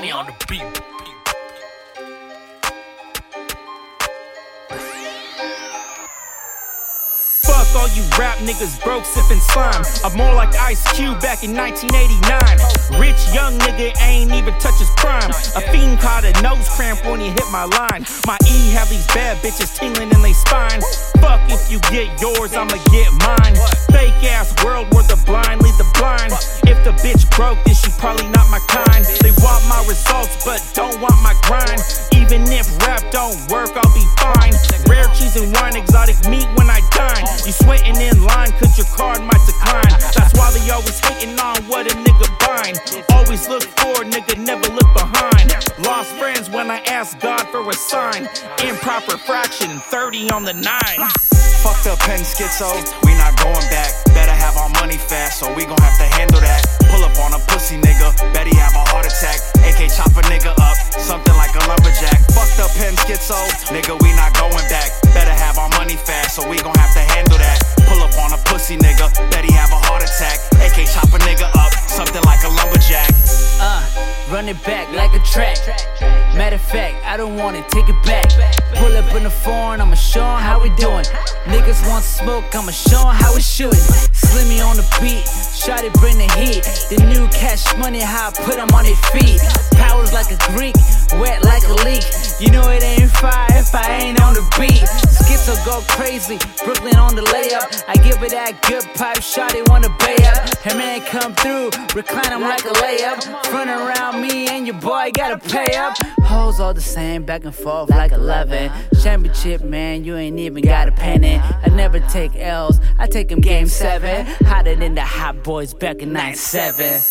me on the beat. Fuck all you rap niggas broke sippin' slime. I'm more like Ice Cube back in 1989. Rich young nigga ain't even touch his prime. A fiend caught a nose cramp when he hit my line. My E have these bad bitches tingling in they spine. Fuck if you get yours, I'ma get mine. Fake ass world where broke, then she probably not my kind. They want my results, but don't want my grind. Even if rap don't work, I'll be fine. Rare cheese and wine, exotic meat when I dine. You sweating in line, cause your card might decline. That's why they always hating on what a nigga buying. Always look forward, nigga, never look behind. Lost friends when I ask God for a sign. Improper fraction, 30 on the nine. Fuck the pen schizo, we not going back. Better have our money fast, so we gon' have to nigga, we not going back. Better have our money fast, so we gon' have to handle that. Pull up on a pussy nigga, bet he have a heart attack. AK chop a nigga up, something like a lumberjack. Uh, run it back like a track. Matter of fact, I don't want it, take it back. Pull up in the foreign, I'ma show 'em how we doing. Niggas want smoke, I'ma show 'em how we shooting. Slimmy on the beat, shot it, bring the heat. The new cash money, how I put 'em on their feet. Powers like a Greek, wet like a leak. You know it ain't fire if I ain't on the beat. Schizo go crazy, Brooklyn on the layup. I give it that good pipe, shot it wanna bay up. Her man come through, recline him like a layup. Front around me and your boy gotta pay up. Hoes all the same, back and forth like 11. Championship, man, you ain't even got a penny. I never take L's, I take 'em game seven. Hotter than the hot boys back in 97.